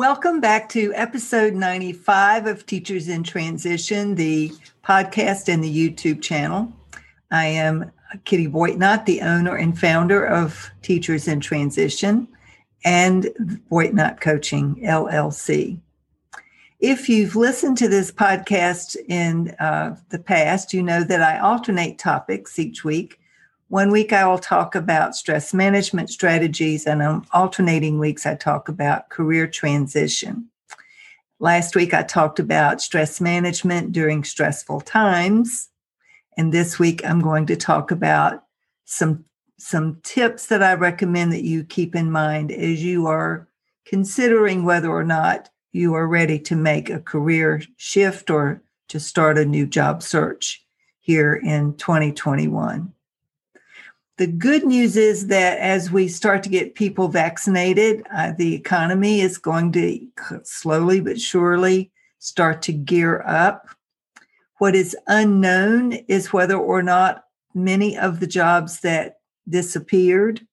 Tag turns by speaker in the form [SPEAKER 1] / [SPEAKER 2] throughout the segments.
[SPEAKER 1] Welcome back to episode 95 of Teachers in Transition, the podcast and the YouTube channel. I am Kitty Boitnott, the owner and founder of Teachers in Transition and Boitnott Coaching LLC. If you've listened to this podcast in uh, the past, you know that I alternate topics each week one week I will talk about stress management strategies, and on alternating weeks, I talk about career transition. Last week, I talked about stress management during stressful times. And this week, I'm going to talk about some, some tips that I recommend that you keep in mind as you are considering whether or not you are ready to make a career shift or to start a new job search here in 2021. The good news is that as we start to get people vaccinated, uh, the economy is going to slowly but surely start to gear up. What is unknown is whether or not many of the jobs that disappeared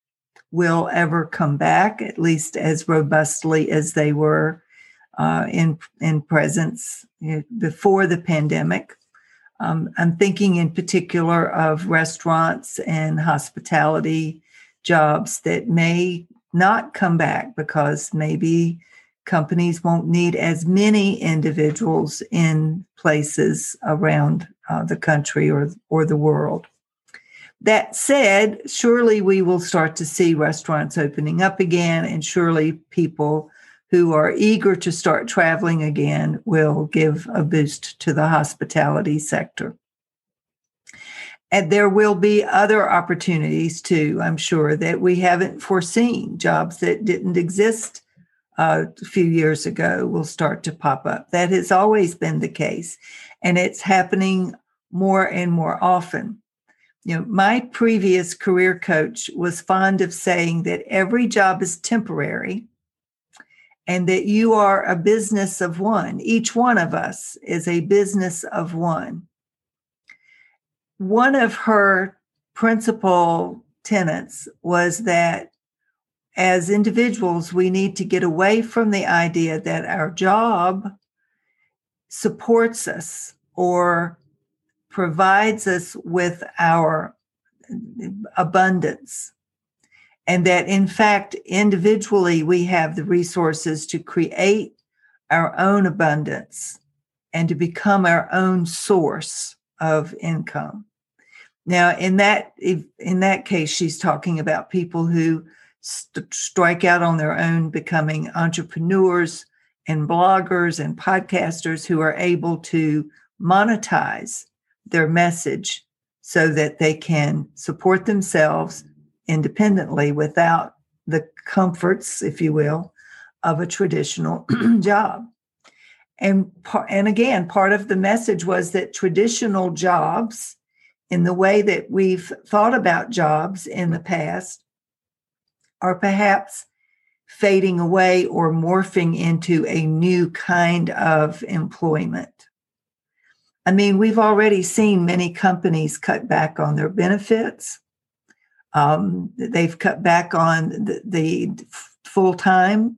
[SPEAKER 1] will ever come back, at least as robustly as they were uh, in in presence you know, before the pandemic. Um, I'm thinking in particular of restaurants and hospitality jobs that may not come back because maybe companies won't need as many individuals in places around uh, the country or, or the world. That said, surely we will start to see restaurants opening up again, and surely people who are eager to start traveling again will give a boost to the hospitality sector. And there will be other opportunities too, I'm sure, that we haven't foreseen. Jobs that didn't exist uh, a few years ago will start to pop up. That has always been the case, and it's happening more and more often. You know, my previous career coach was fond of saying that every job is temporary and that you are a business of one. Each one of us is a business of one. One of her principal tenets was that as individuals, we need to get away from the idea that our job supports us or provides us with our abundance and that in fact, individually, we have the resources to create our own abundance and to become our own source of income. Now, in that in that case, she's talking about people who st- strike out on their own, becoming entrepreneurs and bloggers and podcasters who are able to monetize their message so that they can support themselves independently without the comforts, if you will, of a traditional job. And, and again, part of the message was that traditional jobs, in the way that we've thought about jobs in the past, are perhaps fading away or morphing into a new kind of employment. I mean, we've already seen many companies cut back on their benefits. Um, they've cut back on the, the full time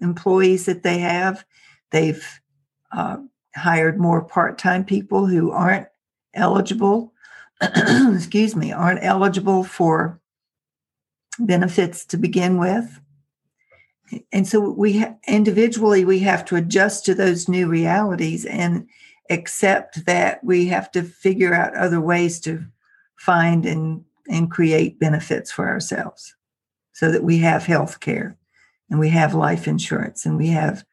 [SPEAKER 1] employees that they have. They've uh, hired more part time people who aren't eligible, excuse me, aren't eligible for benefits to begin with. And so we ha- individually we have to adjust to those new realities and accept that we have to figure out other ways to find and and create benefits for ourselves so that we have health care and we have life insurance and we have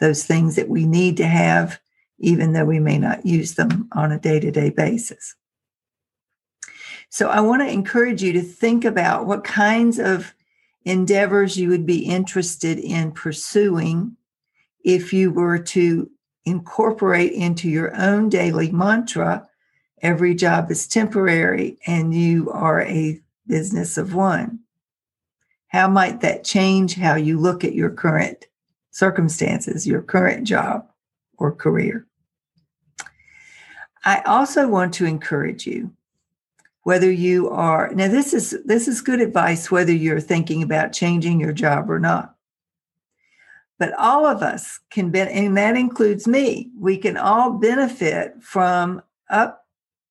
[SPEAKER 1] those things that we need to have even though we may not use them on a day-to-day basis. So i want to encourage you to think about what kinds of endeavors you would be interested in pursuing if you were to incorporate into your own daily mantra every job is temporary and you are a business of one. How might that change how you look at your current circumstances, your current job or career? I also want to encourage you whether you are now this is this is good advice whether you're thinking about changing your job or not but all of us can be, and that includes me, we can all benefit from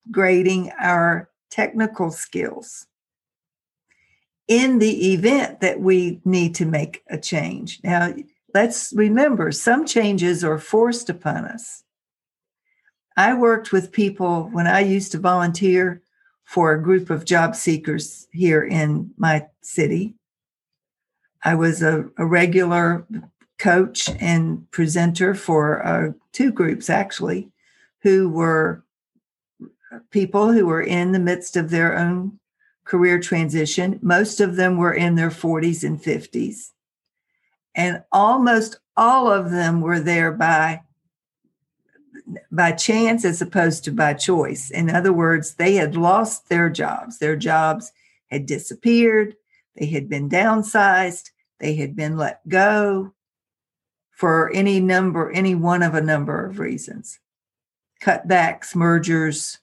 [SPEAKER 1] upgrading our technical skills in the event that we need to make a change. Now, let's remember some changes are forced upon us. I worked with people when I used to volunteer for a group of job seekers here in my city. I was a, a regular coach and presenter for uh, two groups actually who were people who were in the midst of their own career transition. Most of them were in their 40s and 50s. And almost all of them were there by by chance as opposed to by choice. In other words, they had lost their jobs. Their jobs had disappeared, they had been downsized, they had been let go, for any number, any one of a number of reasons cutbacks, mergers,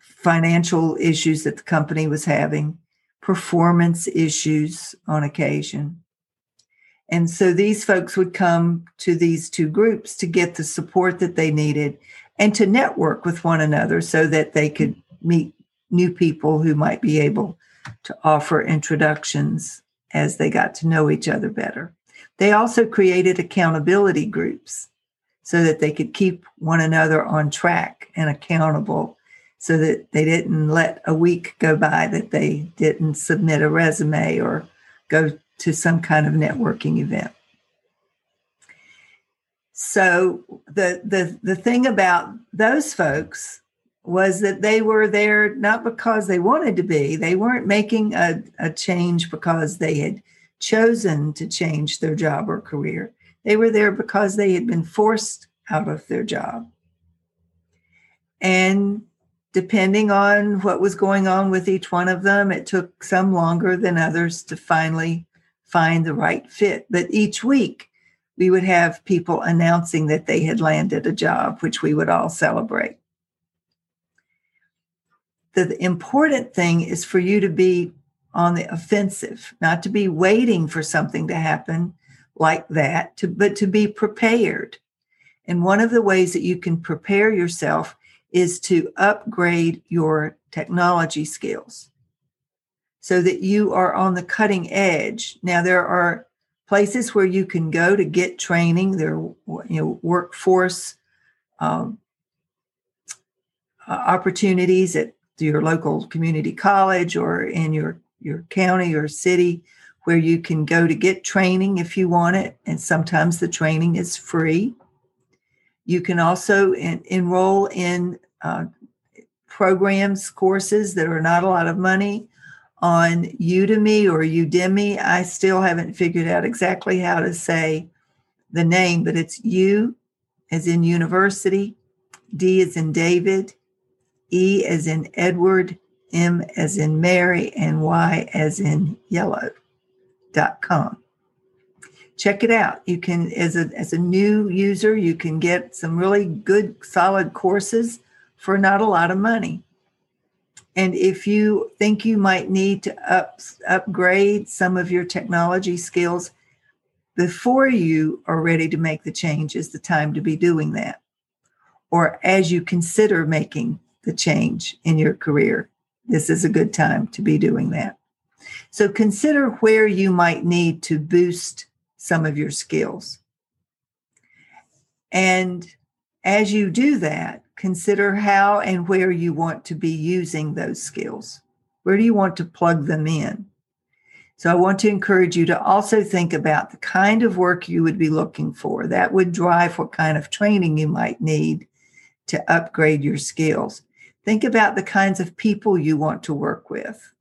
[SPEAKER 1] financial issues that the company was having, performance issues on occasion. And so these folks would come to these two groups to get the support that they needed and to network with one another so that they could meet new people who might be able to offer introductions as they got to know each other better. They also created accountability groups so that they could keep one another on track and accountable so that they didn't let a week go by that they didn't submit a resume or go to some kind of networking event. So the the the thing about those folks was that they were there not because they wanted to be. They weren't making a, a change because they had chosen to change their job or career. They were there because they had been forced out of their job. And depending on what was going on with each one of them, it took some longer than others to finally find the right fit. But each week, we would have people announcing that they had landed a job, which we would all celebrate. The important thing is for you to be on the offensive, not to be waiting for something to happen like that, to, but to be prepared. And one of the ways that you can prepare yourself is to upgrade your technology skills so that you are on the cutting edge. Now, there are places where you can go to get training, there are you know, workforce um, uh, opportunities at your local community college or in your your county or city where you can go to get training if you want it. And sometimes the training is free. You can also en- enroll in uh, programs, courses that are not a lot of money on Udemy or Udemy. I still haven't figured out exactly how to say the name, but it's U as in university, D as in David, E as in Edward, M as in Mary, and Y as in yellow.com. check it out. You can, as a, as a new user, you can get some really good, solid courses for not a lot of money. And if you think you might need to up, upgrade some of your technology skills before you are ready to make the change, is the time to be doing that. Or as you consider making the change in your career, this is a good time to be doing that. So consider where you might need to boost some of your skills. And as you do that, consider how and where you want to be using those skills. Where do you want to plug them in? So I want to encourage you to also think about the kind of work you would be looking for. That would drive what kind of training you might need to upgrade your skills. Think about the kinds of people you want to work with.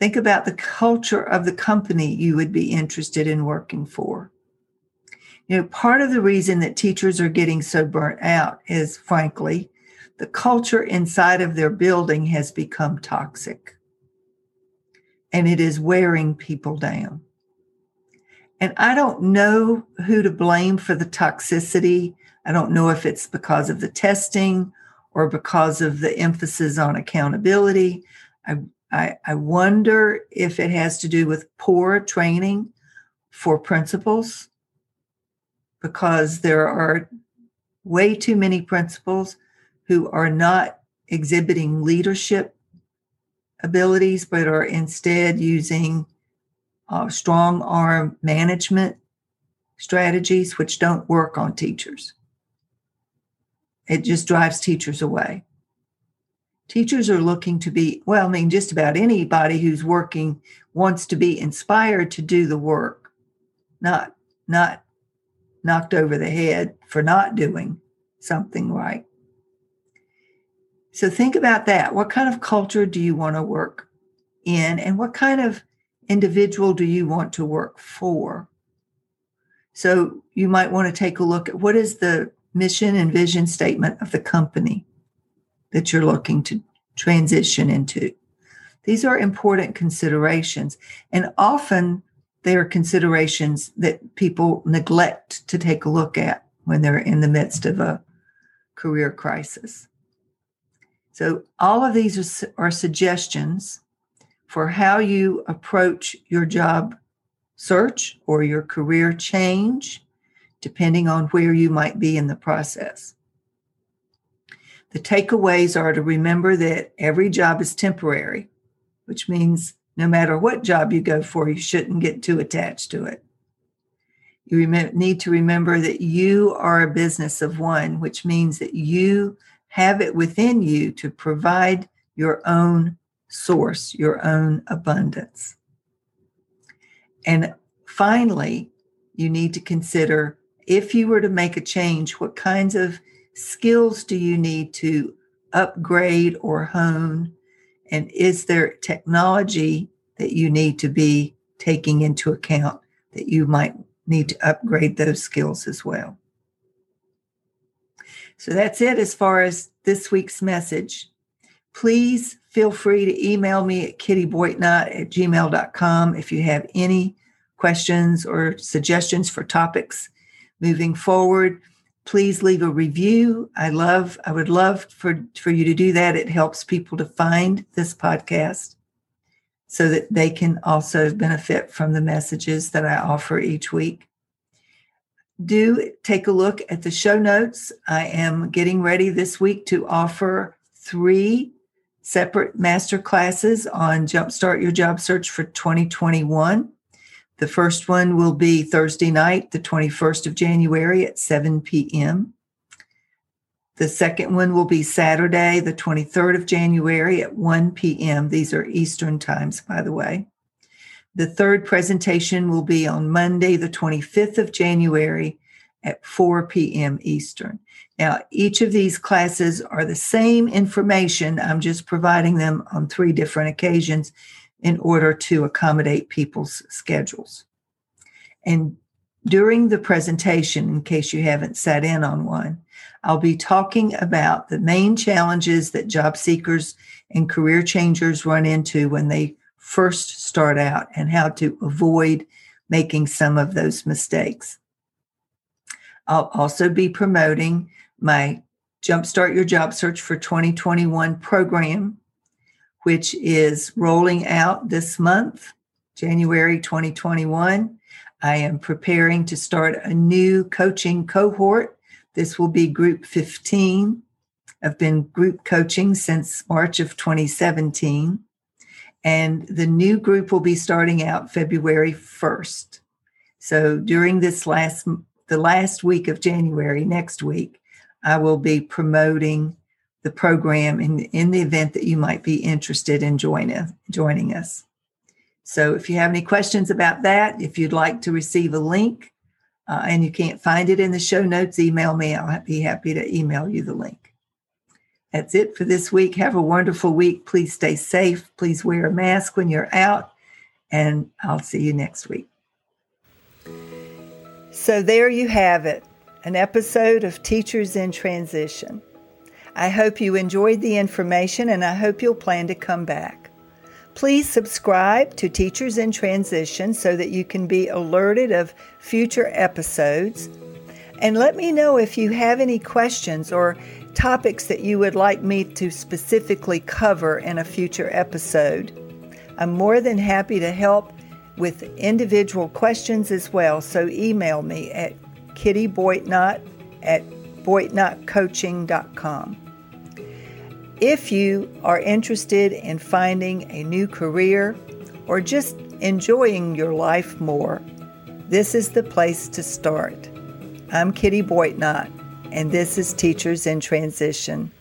[SPEAKER 1] Think about the culture of the company you would be interested in working for. You know, part of the reason that teachers are getting so burnt out is, frankly, the culture inside of their building has become toxic and it is wearing people down. And I don't know who to blame for the toxicity. I don't know if it's because of the testing or because of the emphasis on accountability. I I, I wonder if it has to do with poor training for principals, because there are way too many principals who are not exhibiting leadership abilities, but are instead using uh, strong arm management strategies, which don't work on teachers. It just drives teachers away teachers are looking to be well i mean just about anybody who's working wants to be inspired to do the work not not knocked over the head for not doing something right. So think about that. What kind of culture do you want to work in and what kind of individual do you want to work for? So you might want to take a look at what is the mission and vision statement of the company that you're looking to transition into. These are important considerations, and often they are considerations that people neglect to take a look at when they're in the midst of a career crisis. So, all of these are, are suggestions for how you approach your job search or your career change, depending on where you might be in the process. The takeaways are to remember that every job is temporary, which means no matter what job you go for, you shouldn't get too attached to it. You need to remember that you are a business of one, which means that you have it within you to provide your own source, your own abundance. And finally, you need to consider if you were to make a change, what kinds of skills do you need to upgrade or hone? And is there technology that you need to be taking into account that you might need to upgrade those skills as well? So that's it as far as this week's message. Please feel free to email me at kittyboitnott at gmail.com if you have any questions or suggestions for topics moving forward please leave a review. I love, I would love for, for you to do that. It helps people to find this podcast so that they can also benefit from the messages that I offer each week. Do take a look at the show notes. I am getting ready this week to offer three separate master classes on Jumpstart Your Job Search for 2021. The first one will be Thursday night, the 21st of January at 7 p.m. The second one will be Saturday, the 23rd of January at 1 p.m. These are Eastern times, by the way. The third presentation will be on Monday, the 25th of January at 4 p.m. Eastern. Now, each of these classes are the same information. I'm just providing them on three different occasions in order to accommodate people's schedules. And during the presentation, in case you haven't sat in on one, I'll be talking about the main challenges that job seekers and career changers run into when they first start out and how to avoid making some of those mistakes. I'll also be promoting my Jumpstart Your Job Search for 2021 program, which is rolling out this month, January 2021. I am preparing to start a new coaching cohort. This will be group 15. I've been group coaching since March of 2017. And the new group will be starting out February 1st. So during this last the last week of January, next week, I will be promoting the program in, in the event that you might be interested in joining, joining us. So if you have any questions about that, if you'd like to receive a link uh, and you can't find it in the show notes, email me. I'll be happy to email you the link. That's it for this week. Have a wonderful week. Please stay safe. Please wear a mask when you're out. And I'll see you next week. So there you have it an episode of Teachers in Transition. I hope you enjoyed the information and I hope you'll plan to come back. Please subscribe to Teachers in Transition so that you can be alerted of future episodes. And let me know if you have any questions or topics that you would like me to specifically cover in a future episode. I'm more than happy to help with individual questions as well, so email me at kittyboitnott at boitnottcoaching.com. If you are interested in finding a new career or just enjoying your life more, this is the place to start. I'm Kitty Boitnott and this is Teachers in Transition.